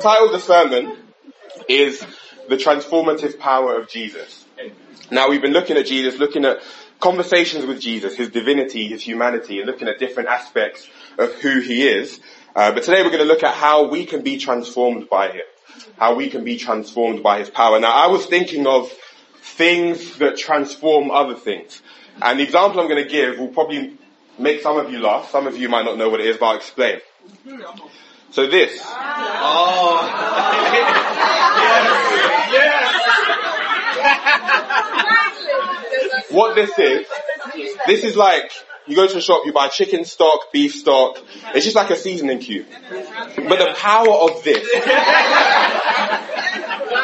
title of the sermon is the transformative power of Jesus. Now we've been looking at Jesus, looking at conversations with Jesus, his divinity, his humanity, and looking at different aspects of who he is. Uh, but today we're going to look at how we can be transformed by him, how we can be transformed by his power. Now I was thinking of things that transform other things, and the example I'm going to give will probably make some of you laugh. Some of you might not know what it is, but I'll explain. So this. Oh. yes. Yes. what this is, this is like, you go to a shop, you buy chicken stock, beef stock. It's just like a seasoning cube. But the power of this,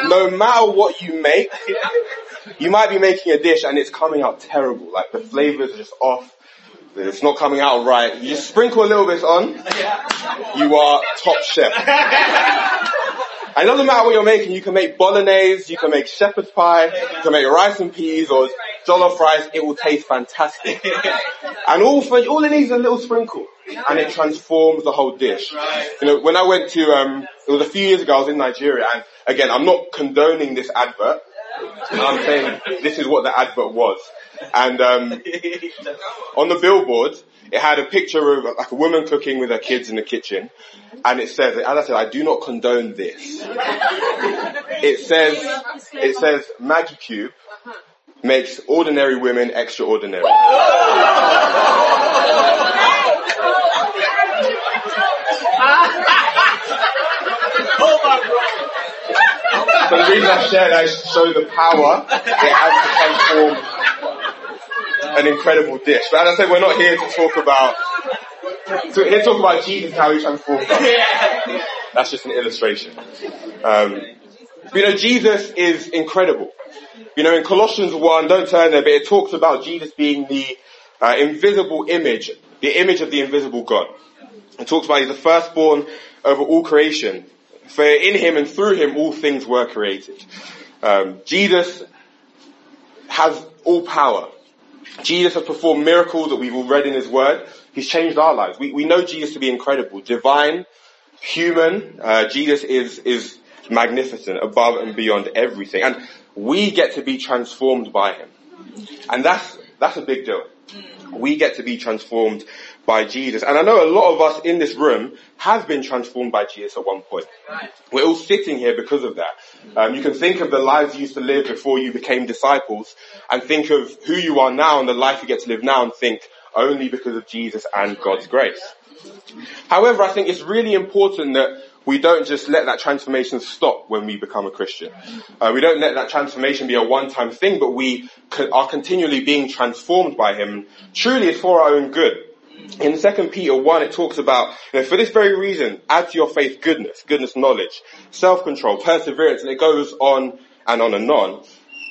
no matter what you make, you might be making a dish and it's coming out terrible. Like the flavors are just off it's not coming out right. You just sprinkle a little bit on, you are top chef. And it doesn't matter what you're making, you can make bolognese, you can make shepherd's pie, you can make rice and peas or jollof rice, it will taste fantastic. And all for, all it needs is a little sprinkle. And it transforms the whole dish. You know, when I went to, um, it was a few years ago, I was in Nigeria, and again, I'm not condoning this advert. I'm saying this is what the advert was. And um, on the billboard, it had a picture of like a woman cooking with her kids in the kitchen, and it says, as I said, I do not condone this. It says, it says Maggi Cube makes ordinary women extraordinary. So the reason I share that is to show the power it has to transform an incredible dish. But as I said, we're not here to talk about, so here to talk about Jesus, how he transformed us. That's just an illustration. Um, you know, Jesus is incredible. You know, in Colossians 1, don't turn there, but it talks about Jesus being the uh, invisible image, the image of the invisible God. It talks about he's the firstborn over all creation. For in him and through him all things were created. Um, Jesus has all power. Jesus has performed miracles that we've all read in his word. He's changed our lives. We, we know Jesus to be incredible, divine, human. Uh, Jesus is, is magnificent, above and beyond everything. And we get to be transformed by him. And that's, that's a big deal. We get to be transformed by Jesus. And I know a lot of us in this room have been transformed by Jesus at one point. We're all sitting here because of that. Um, you can think of the lives you used to live before you became disciples and think of who you are now and the life you get to live now and think only because of Jesus and God's grace. However, I think it's really important that we don't just let that transformation stop when we become a Christian. Uh, we don't let that transformation be a one-time thing, but we are continually being transformed by Him. Truly, it's for our own good. In 2 Peter 1, it talks about, you know, for this very reason, add to your faith goodness, goodness knowledge, self-control, perseverance, and it goes on and on and on.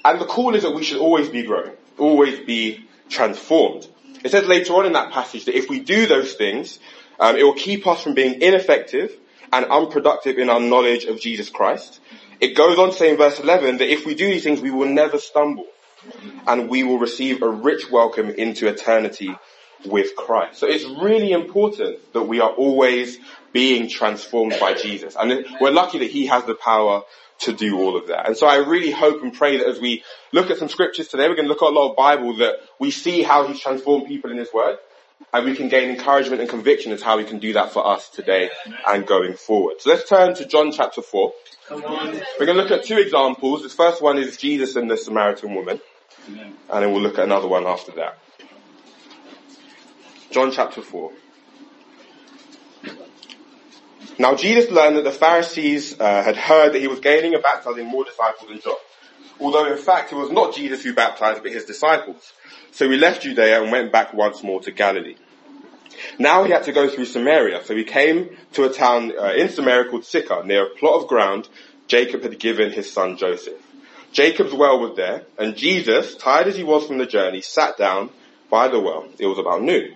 And the call is that we should always be growing, always be transformed. It says later on in that passage that if we do those things, um, it will keep us from being ineffective and unproductive in our knowledge of Jesus Christ. It goes on to say in verse 11 that if we do these things, we will never stumble and we will receive a rich welcome into eternity with Christ. So it's really important that we are always being transformed by Jesus. And we're lucky that he has the power to do all of that. And so I really hope and pray that as we look at some scriptures today, we're going to look at a lot of Bible that we see how he's transformed people in his word and we can gain encouragement and conviction as how we can do that for us today and going forward. So let's turn to John chapter 4. We're going to look at two examples. The first one is Jesus and the Samaritan woman. And then we'll look at another one after that. John chapter 4. Now Jesus learned that the Pharisees uh, had heard that he was gaining and baptizing more disciples than John. Although in fact it was not Jesus who baptized but his disciples. So he left Judea and went back once more to Galilee. Now he had to go through Samaria, so he came to a town uh, in Samaria called Sychar, near a plot of ground Jacob had given his son Joseph. Jacob's well was there, and Jesus, tired as he was from the journey, sat down by the well. It was about noon.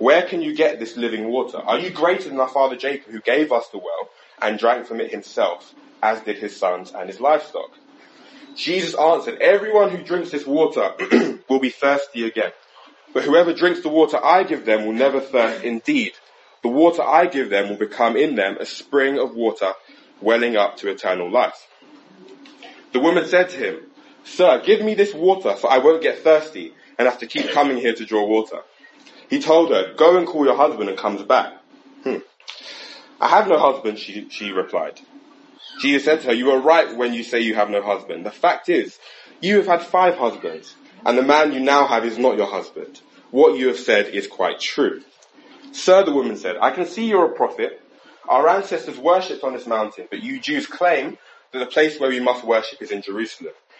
Where can you get this living water? Are you greater than our father Jacob who gave us the well and drank from it himself, as did his sons and his livestock? Jesus answered, everyone who drinks this water will be thirsty again. But whoever drinks the water I give them will never thirst indeed. The water I give them will become in them a spring of water welling up to eternal life. The woman said to him, Sir, give me this water so I won't get thirsty and have to keep coming here to draw water. He told her, go and call your husband and comes back. Hmm. I have no husband, she, she replied. Jesus said to her, you are right when you say you have no husband. The fact is, you have had five husbands and the man you now have is not your husband. What you have said is quite true. Sir, the woman said, I can see you're a prophet. Our ancestors worshipped on this mountain, but you Jews claim that the place where we must worship is in Jerusalem.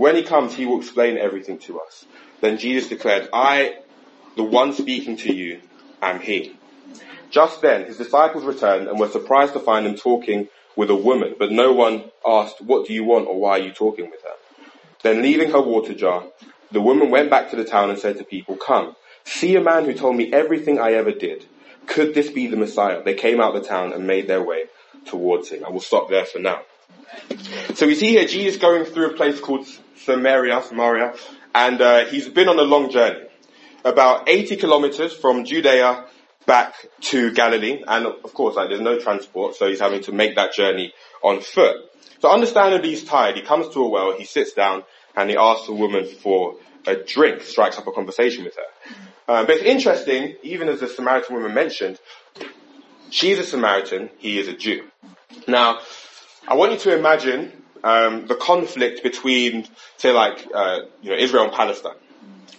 When he comes, he will explain everything to us. Then Jesus declared, I, the one speaking to you, am he. Just then, his disciples returned and were surprised to find him talking with a woman, but no one asked, what do you want or why are you talking with her? Then leaving her water jar, the woman went back to the town and said to people, come, see a man who told me everything I ever did. Could this be the Messiah? They came out of the town and made their way towards him. I will stop there for now. So we see here Jesus going through a place called Samaria, Samaria, and uh, he's been on a long journey, about 80 kilometers from Judea back to Galilee, and of course, like, there's no transport, so he's having to make that journey on foot. So understandably, he's tired. He comes to a well, he sits down, and he asks the woman for a drink, strikes up a conversation with her. Um, but it's interesting, even as the Samaritan woman mentioned, she's a Samaritan, he is a Jew. Now, I want you to imagine um, the conflict between, say, like uh, you know, Israel and Palestine.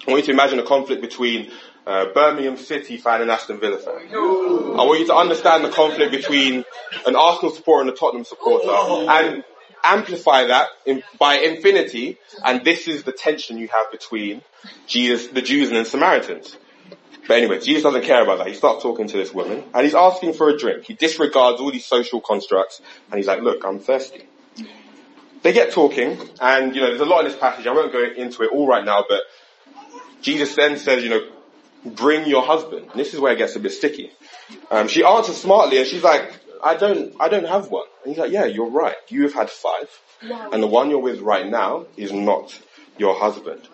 I want you to imagine a conflict between uh, Birmingham City fan and Aston Villa fan. I want you to understand the conflict between an Arsenal supporter and a Tottenham supporter, and amplify that in, by infinity, and this is the tension you have between Jesus, the Jews and the Samaritans. But anyway, Jesus doesn't care about that. He starts talking to this woman, and he's asking for a drink. He disregards all these social constructs, and he's like, look, I'm thirsty. They get talking, and you know, there's a lot in this passage, I won't go into it all right now, but Jesus then says, you know, bring your husband. And this is where it gets a bit sticky. Um, she answers smartly, and she's like, I don't, I don't have one. And he's like, yeah, you're right. You have had five. And the one you're with right now is not your husband.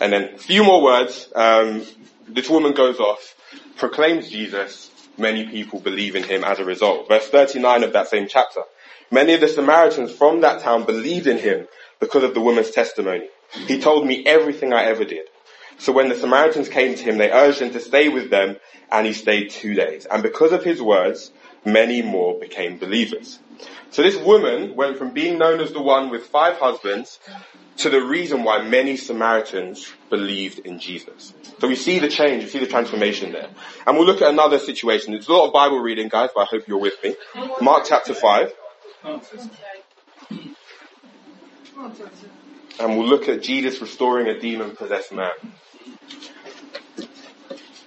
And then a few more words. Um, this woman goes off, proclaims Jesus. Many people believe in him as a result. Verse 39 of that same chapter. Many of the Samaritans from that town believed in him because of the woman's testimony. He told me everything I ever did. So when the Samaritans came to him, they urged him to stay with them and he stayed two days. And because of his words, many more became believers. So this woman went from being known as the one with five husbands to the reason why many Samaritans believed in Jesus. So we see the change, we see the transformation there. And we'll look at another situation. It's a lot of Bible reading, guys, but I hope you're with me. Mark chapter 5. And we'll look at Jesus restoring a demon possessed man.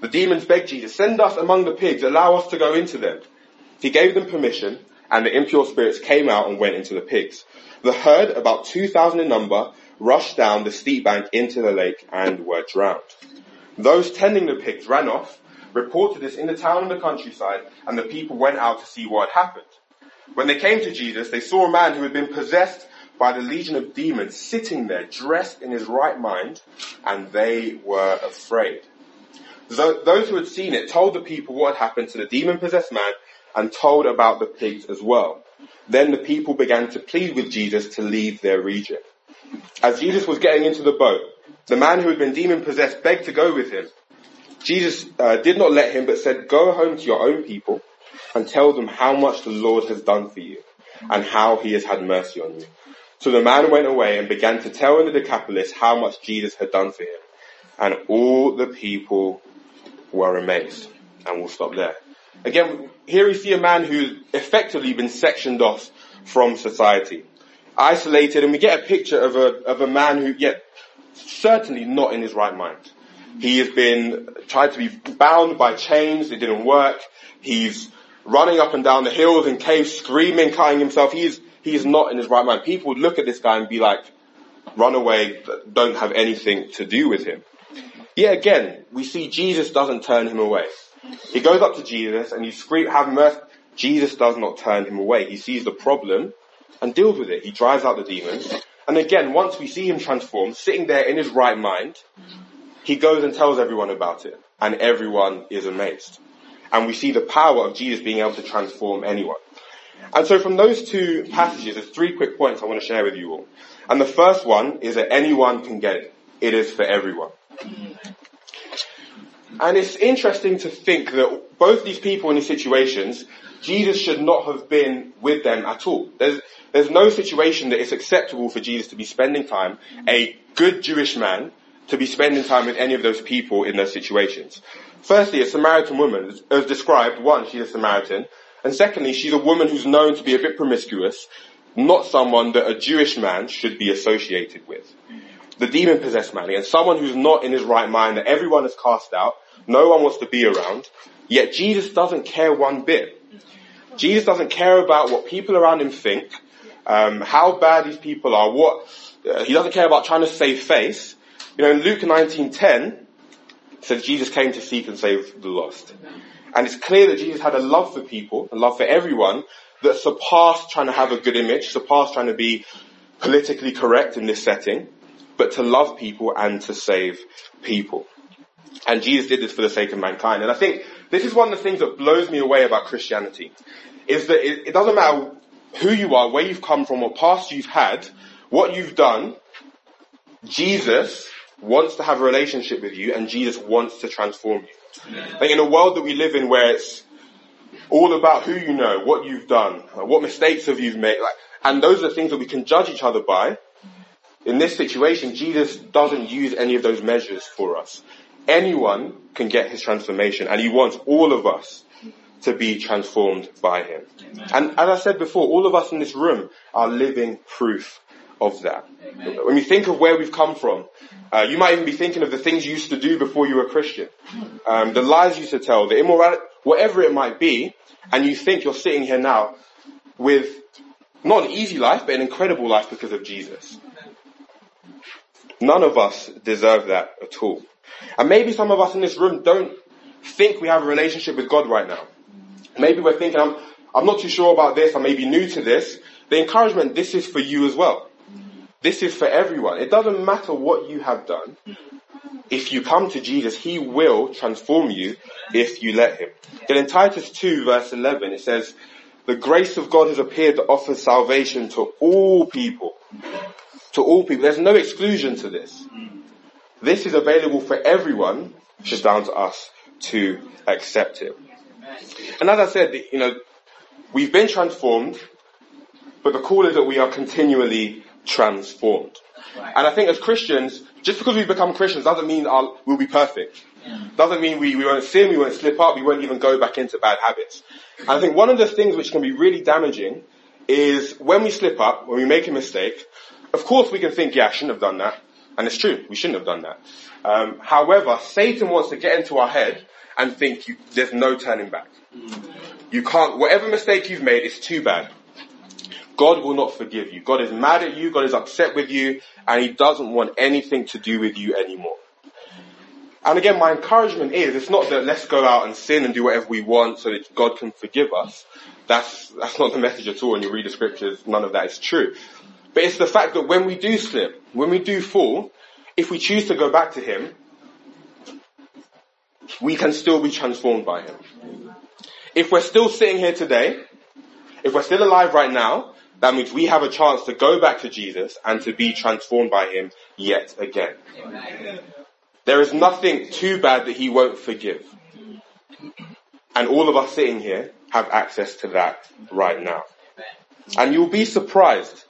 The demons begged Jesus, send us among the pigs, allow us to go into them. He gave them permission, and the impure spirits came out and went into the pigs. The herd, about 2,000 in number, rushed down the steep bank into the lake and were drowned. Those tending the pigs ran off, reported this in the town and the countryside, and the people went out to see what had happened. When they came to Jesus, they saw a man who had been possessed by the legion of demons sitting there dressed in his right mind, and they were afraid. Those who had seen it told the people what had happened to the demon possessed man and told about the pigs as well. Then the people began to plead with Jesus to leave their region. As Jesus was getting into the boat, the man who had been demon possessed begged to go with him. Jesus uh, did not let him, but said, go home to your own people and tell them how much the Lord has done for you and how he has had mercy on you. So the man went away and began to tell in the Decapolis how much Jesus had done for him. And all the people were amazed. And we'll stop there. Again, here we see a man who's effectively been sectioned off from society. Isolated, and we get a picture of a, of a man who, yet, certainly not in his right mind. He has been tried to be bound by chains, it didn't work. He's running up and down the hills and caves, screaming, cutting himself. He's, he's not in his right mind. People would look at this guy and be like, run away, don't have anything to do with him. Yet again, we see Jesus doesn't turn him away. He goes up to Jesus and he screams, have mercy. Jesus does not turn him away. He sees the problem and deals with it. He drives out the demons. And again, once we see him transformed, sitting there in his right mind, he goes and tells everyone about it. And everyone is amazed. And we see the power of Jesus being able to transform anyone. And so from those two passages, there's three quick points I want to share with you all. And the first one is that anyone can get it. It is for everyone. And it's interesting to think that both these people in these situations, Jesus should not have been with them at all. There's, there's no situation that it's acceptable for Jesus to be spending time, a good Jewish man, to be spending time with any of those people in those situations. Firstly, a Samaritan woman, as described, one, she's a Samaritan, and secondly, she's a woman who's known to be a bit promiscuous, not someone that a Jewish man should be associated with the demon possessed man, and someone who's not in his right mind, that everyone is cast out, no one wants to be around, yet Jesus doesn't care one bit. Jesus doesn't care about what people around him think, um, how bad these people are, what, uh, he doesn't care about trying to save face. You know, in Luke 19.10, says Jesus came to seek and save the lost. And it's clear that Jesus had a love for people, a love for everyone, that surpassed trying to have a good image, surpassed trying to be politically correct in this setting but to love people and to save people. And Jesus did this for the sake of mankind. And I think this is one of the things that blows me away about Christianity, is that it, it doesn't matter who you are, where you've come from, what past you've had, what you've done, Jesus wants to have a relationship with you and Jesus wants to transform you. Like in a world that we live in where it's all about who you know, what you've done, what mistakes have you made, like, and those are the things that we can judge each other by, in this situation, Jesus doesn't use any of those measures for us. Anyone can get his transformation and he wants all of us to be transformed by him. Amen. And as I said before, all of us in this room are living proof of that. Amen. When you think of where we've come from, uh, you might even be thinking of the things you used to do before you were a Christian, um, the lies you used to tell, the immorality, whatever it might be, and you think you're sitting here now with not an easy life, but an incredible life because of Jesus. None of us deserve that at all. And maybe some of us in this room don't think we have a relationship with God right now. Maybe we're thinking, I'm, I'm not too sure about this, I may be new to this. The encouragement, this is for you as well. This is for everyone. It doesn't matter what you have done. If you come to Jesus, He will transform you if you let Him. Then in Titus 2 verse 11 it says, the grace of God has appeared to offer salvation to all people to all people. There's no exclusion to this. This is available for everyone. It's just down to us to accept it. And as I said, you know, we've been transformed, but the call is that we are continually transformed. And I think as Christians, just because we've become Christians doesn't mean our, we'll be perfect. Doesn't mean we, we won't sin, we won't slip up, we won't even go back into bad habits. And I think one of the things which can be really damaging is when we slip up, when we make a mistake, of course we can think, yeah, I shouldn't have done that. And it's true, we shouldn't have done that. Um, however, Satan wants to get into our head and think you, there's no turning back. You can't, whatever mistake you've made it's too bad. God will not forgive you. God is mad at you, God is upset with you, and He doesn't want anything to do with you anymore. And again, my encouragement is, it's not that let's go out and sin and do whatever we want so that God can forgive us. That's, that's not the message at all when you read the scriptures. None of that is true. But it's the fact that when we do slip, when we do fall, if we choose to go back to Him, we can still be transformed by Him. If we're still sitting here today, if we're still alive right now, that means we have a chance to go back to Jesus and to be transformed by Him yet again. There is nothing too bad that He won't forgive. And all of us sitting here have access to that right now. And you'll be surprised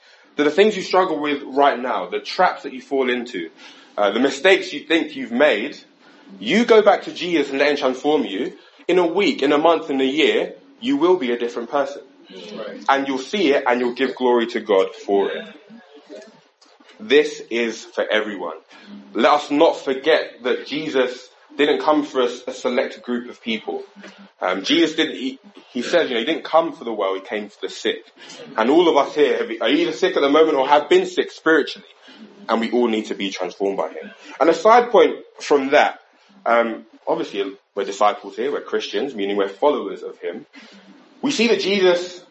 the things you struggle with right now, the traps that you fall into, uh, the mistakes you think you've made, you go back to Jesus and let Him transform you. In a week, in a month, in a year, you will be a different person. Right. And you'll see it and you'll give glory to God for it. This is for everyone. Let us not forget that Jesus didn't come for a, a select group of people. Um, Jesus didn't, he, he says, you know, he didn't come for the well, he came for the sick. And all of us here have, are either sick at the moment or have been sick spiritually. And we all need to be transformed by him. And a side point from that, um, obviously we're disciples here, we're Christians, meaning we're followers of him. We see that Jesus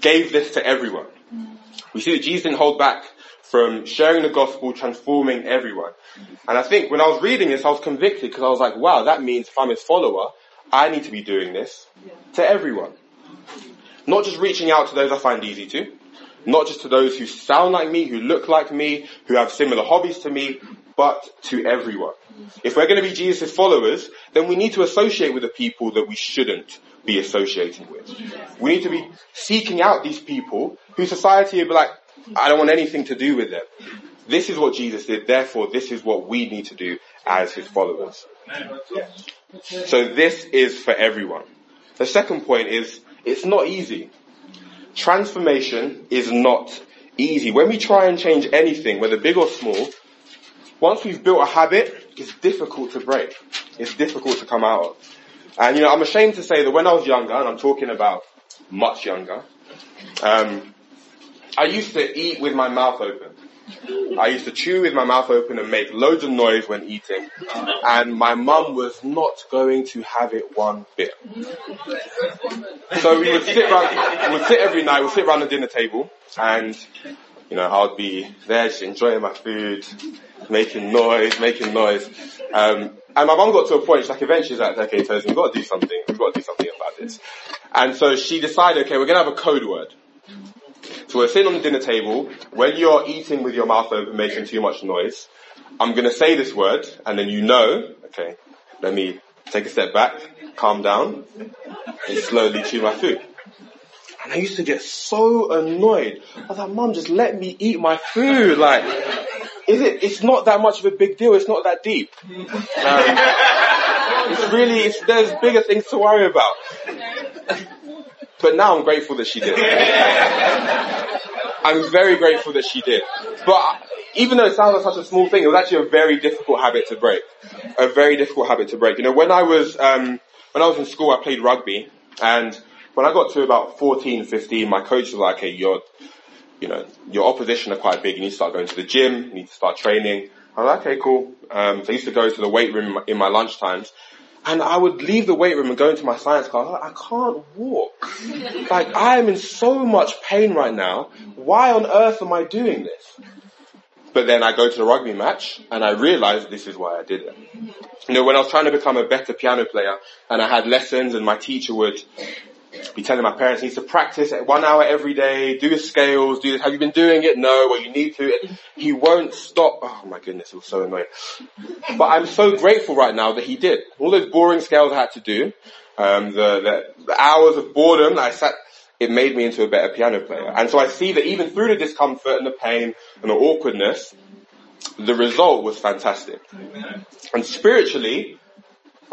gave this to everyone. We see that Jesus didn't hold back from sharing the gospel, transforming everyone. And I think when I was reading this, I was convicted because I was like, wow, that means if I'm his follower, I need to be doing this to everyone. Not just reaching out to those I find easy to, not just to those who sound like me, who look like me, who have similar hobbies to me, but to everyone. If we're going to be Jesus' followers, then we need to associate with the people that we shouldn't be associating with. We need to be seeking out these people who society would be like, I don't want anything to do with them. This is what Jesus did, therefore this is what we need to do as his followers. So this is for everyone. The second point is, it's not easy. Transformation is not easy. When we try and change anything, whether big or small, once we've built a habit, it's difficult to break. It's difficult to come out of. And you know, I'm ashamed to say that when I was younger, and I'm talking about much younger, um, I used to eat with my mouth open. I used to chew with my mouth open and make loads of noise when eating. And my mum was not going to have it one bit. So we would sit around, we would sit every night, we'd sit around the dinner table and, you know, I would be there just enjoying my food, making noise, making noise. Um, and my mum got to a point, she's like, eventually she's like, okay, Tosin, we've got to do something. We've got to do something about this. And so she decided, okay, we're going to have a code word. So we're sitting on the dinner table. When you're eating with your mouth open, making too much noise, I'm going to say this word, and then you know, okay, let me take a step back, calm down, and slowly chew my food. And I used to get so annoyed. I was like, Mum, just let me eat my food. Like, is it? It's not that much of a big deal. It's not that deep. Um, it's really, it's, there's bigger things to worry about. But now I'm grateful that she did. I'm very grateful that she did. But even though it sounds like such a small thing, it was actually a very difficult habit to break. A very difficult habit to break. You know, when I was, um, when I was in school, I played rugby and when I got to about 14, 15, my coach was like, "Hey, you're, you know, your opposition are quite big. You need to start going to the gym. You need to start training." I was like, "Okay, cool." Um, so I used to go to the weight room in my lunch times, and I would leave the weight room and go into my science class. I, can't walk. like I am in so much pain right now. Why on earth am I doing this? But then I go to the rugby match and I realize this is why I did it. You know, when I was trying to become a better piano player and I had lessons and my teacher would be telling my parents needs to practice at one hour every day, do the scales, do this. Have you been doing it? No. Well, you need to. He won't stop. Oh my goodness, it was so annoying. But I'm so grateful right now that he did. All those boring scales I had to do, um, the, the, the hours of boredom that I sat, it made me into a better piano player. And so I see that even through the discomfort and the pain and the awkwardness, the result was fantastic. And spiritually,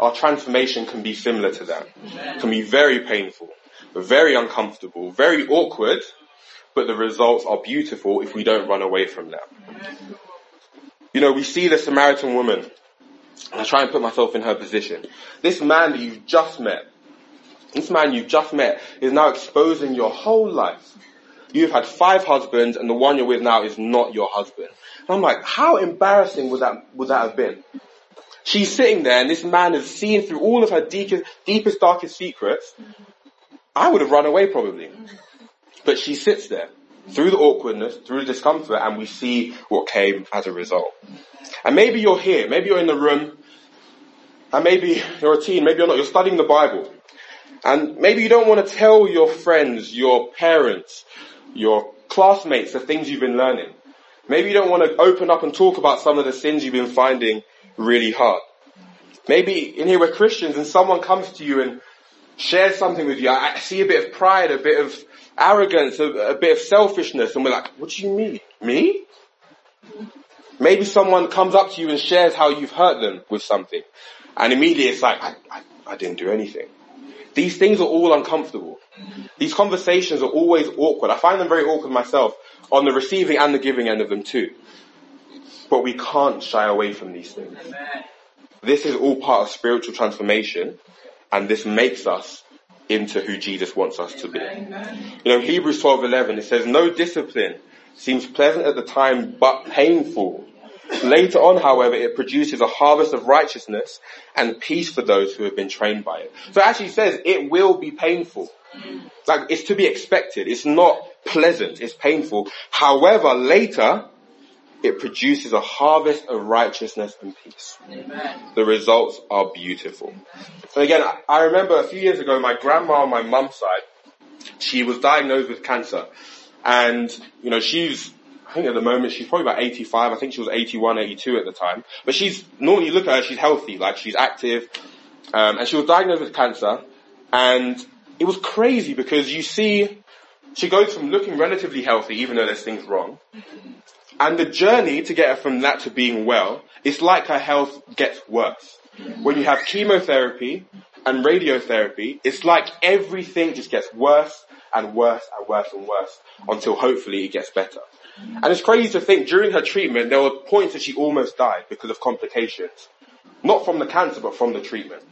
our transformation can be similar to that. It can be very painful, very uncomfortable, very awkward, but the results are beautiful if we don't run away from them. You know, we see the Samaritan woman, and I try and put myself in her position. This man that you've just met, this man you've just met is now exposing your whole life. You've had five husbands and the one you're with now is not your husband. And I'm like, how embarrassing would that, would that have been? She's sitting there and this man has seen through all of her deepest, deepest darkest secrets. I would have run away probably. But she sits there through the awkwardness, through the discomfort, and we see what came as a result. And maybe you're here, maybe you're in the room, and maybe you're a teen, maybe you're not, you're studying the Bible. And maybe you don't want to tell your friends, your parents, your classmates the things you've been learning. Maybe you don't want to open up and talk about some of the sins you've been finding really hard. Maybe in here we're Christians and someone comes to you and shares something with you. I see a bit of pride, a bit of arrogance, a, a bit of selfishness, and we're like, what do you mean? Me? Maybe someone comes up to you and shares how you've hurt them with something. And immediately it's like, I, I, I didn't do anything. These things are all uncomfortable. These conversations are always awkward. I find them very awkward myself on the receiving and the giving end of them too. But we can't shy away from these things. This is all part of spiritual transformation and this makes us into who Jesus wants us to be. You know, Hebrews 12:11 it says no discipline seems pleasant at the time but painful. Later on, however, it produces a harvest of righteousness and peace for those who have been trained by it. So it actually says it will be painful. Like it's to be expected. It's not pleasant. It's painful. However, later it produces a harvest of righteousness and peace. Amen. The results are beautiful. And again, I remember a few years ago, my grandma on my mum's side, she was diagnosed with cancer. And, you know, she's, I think at the moment she's probably about 85. I think she was 81, 82 at the time. But she's, normally you look at her, she's healthy, like she's active. Um, and she was diagnosed with cancer. And it was crazy because you see, she goes from looking relatively healthy, even though there's things wrong, and the journey to get her from that to being well, it's like her health gets worse. When you have chemotherapy and radiotherapy, it's like everything just gets worse and worse and worse and worse until hopefully it gets better. And it's crazy to think during her treatment there were points that she almost died because of complications. Not from the cancer but from the treatment.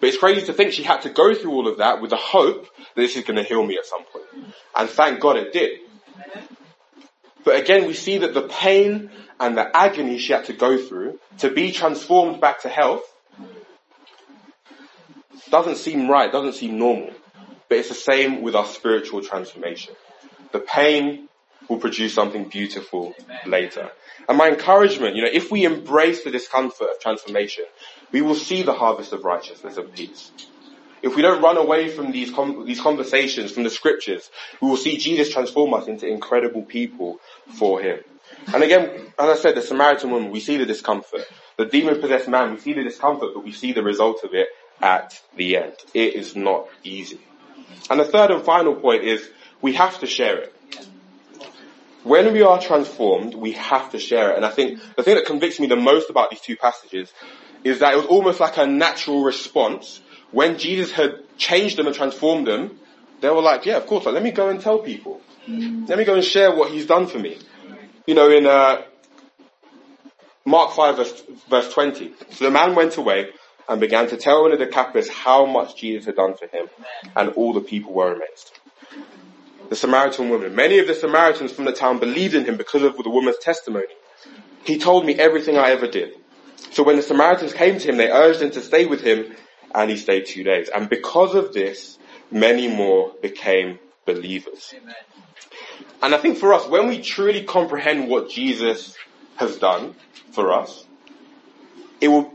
But it's crazy to think she had to go through all of that with the hope that this is going to heal me at some point. And thank God it did. But again, we see that the pain and the agony she had to go through to be transformed back to health doesn't seem right, doesn't seem normal. But it's the same with our spiritual transformation. The pain will produce something beautiful later. And my encouragement, you know, if we embrace the discomfort of transformation, we will see the harvest of righteousness and peace. If we don't run away from these com- these conversations from the scriptures, we will see Jesus transform us into incredible people for Him. And again, as I said, the Samaritan woman, we see the discomfort. The demon possessed man, we see the discomfort, but we see the result of it at the end. It is not easy. And the third and final point is we have to share it. When we are transformed, we have to share it. And I think the thing that convicts me the most about these two passages is that it was almost like a natural response when Jesus had changed them and transformed them, they were like, yeah, of course, like, let me go and tell people. Let me go and share what he's done for me. You know, in uh, Mark 5 verse, verse 20. So the man went away and began to tell one of the Decapolis how much Jesus had done for him, and all the people were amazed. The Samaritan woman. Many of the Samaritans from the town believed in him because of the woman's testimony. He told me everything I ever did. So when the Samaritans came to him, they urged him to stay with him and he stayed two days. And because of this, many more became believers. Amen. And I think for us, when we truly comprehend what Jesus has done for us, it will,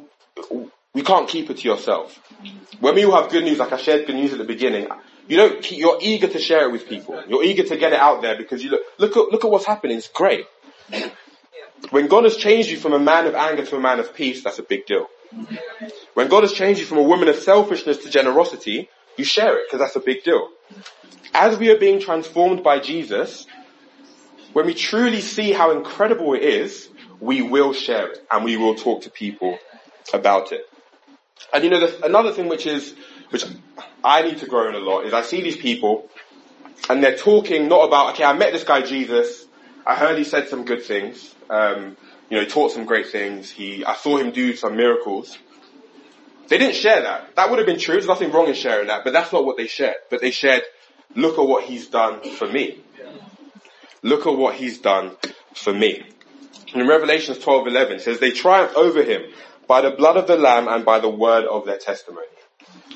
we can't keep it to yourself. When you have good news, like I shared good news at the beginning, you don't keep, you're eager to share it with people. You're eager to get it out there because you look, look at, look at what's happening. It's great. When God has changed you from a man of anger to a man of peace, that's a big deal. When God has changed you from a woman of selfishness to generosity, you share it because that's a big deal. As we are being transformed by Jesus, when we truly see how incredible it is, we will share it and we will talk to people about it. And you know, another thing which is, which I need to grow in a lot is I see these people and they're talking not about, okay, I met this guy Jesus. I heard he said some good things. Um, you know, he taught some great things. He, I saw him do some miracles. They didn't share that. That would have been true. There's nothing wrong in sharing that, but that's not what they shared. But they shared, look at what he's done for me. Look at what he's done for me. And in Revelations 12:11 says they triumphed over him by the blood of the lamb and by the word of their testimony.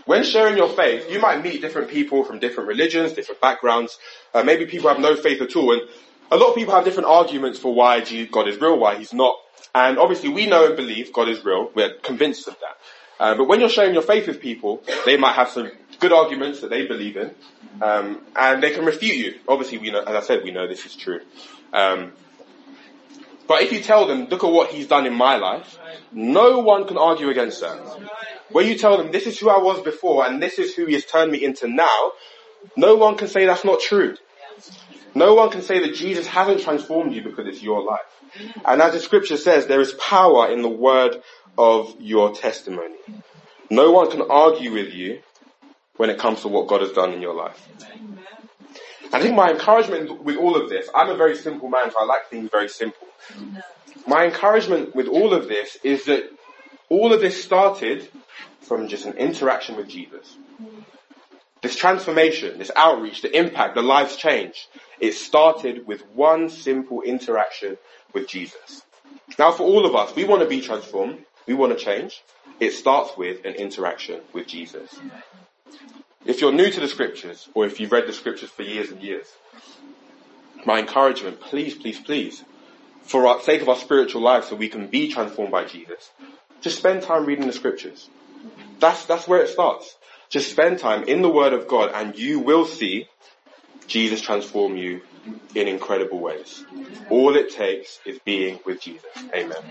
When sharing your faith, you might meet different people from different religions, different backgrounds. Uh, maybe people have no faith at all, and a lot of people have different arguments for why God is real, why He's not. And obviously, we know and believe God is real. We're convinced of that. Uh, but when you're sharing your faith with people, they might have some good arguments that they believe in, um, and they can refute you. Obviously, we know, as I said, we know this is true. Um, but if you tell them, look at what he's done in my life, no one can argue against that. When you tell them, this is who I was before and this is who he has turned me into now, no one can say that's not true. No one can say that Jesus hasn't transformed you because it's your life. And as the scripture says, there is power in the word of your testimony. No one can argue with you when it comes to what God has done in your life. I think my encouragement with all of this, I'm a very simple man, so I like things very simple. My encouragement with all of this is that all of this started from just an interaction with Jesus. This transformation, this outreach, the impact, the lives change, it started with one simple interaction with Jesus. Now for all of us, we want to be transformed, we want to change. It starts with an interaction with Jesus. If you're new to the scriptures, or if you've read the scriptures for years and years, my encouragement, please, please, please, for our sake of our spiritual life so we can be transformed by Jesus, just spend time reading the scriptures. That's, that's where it starts. Just spend time in the Word of God and you will see Jesus transform you in incredible ways. All it takes is being with Jesus. Amen.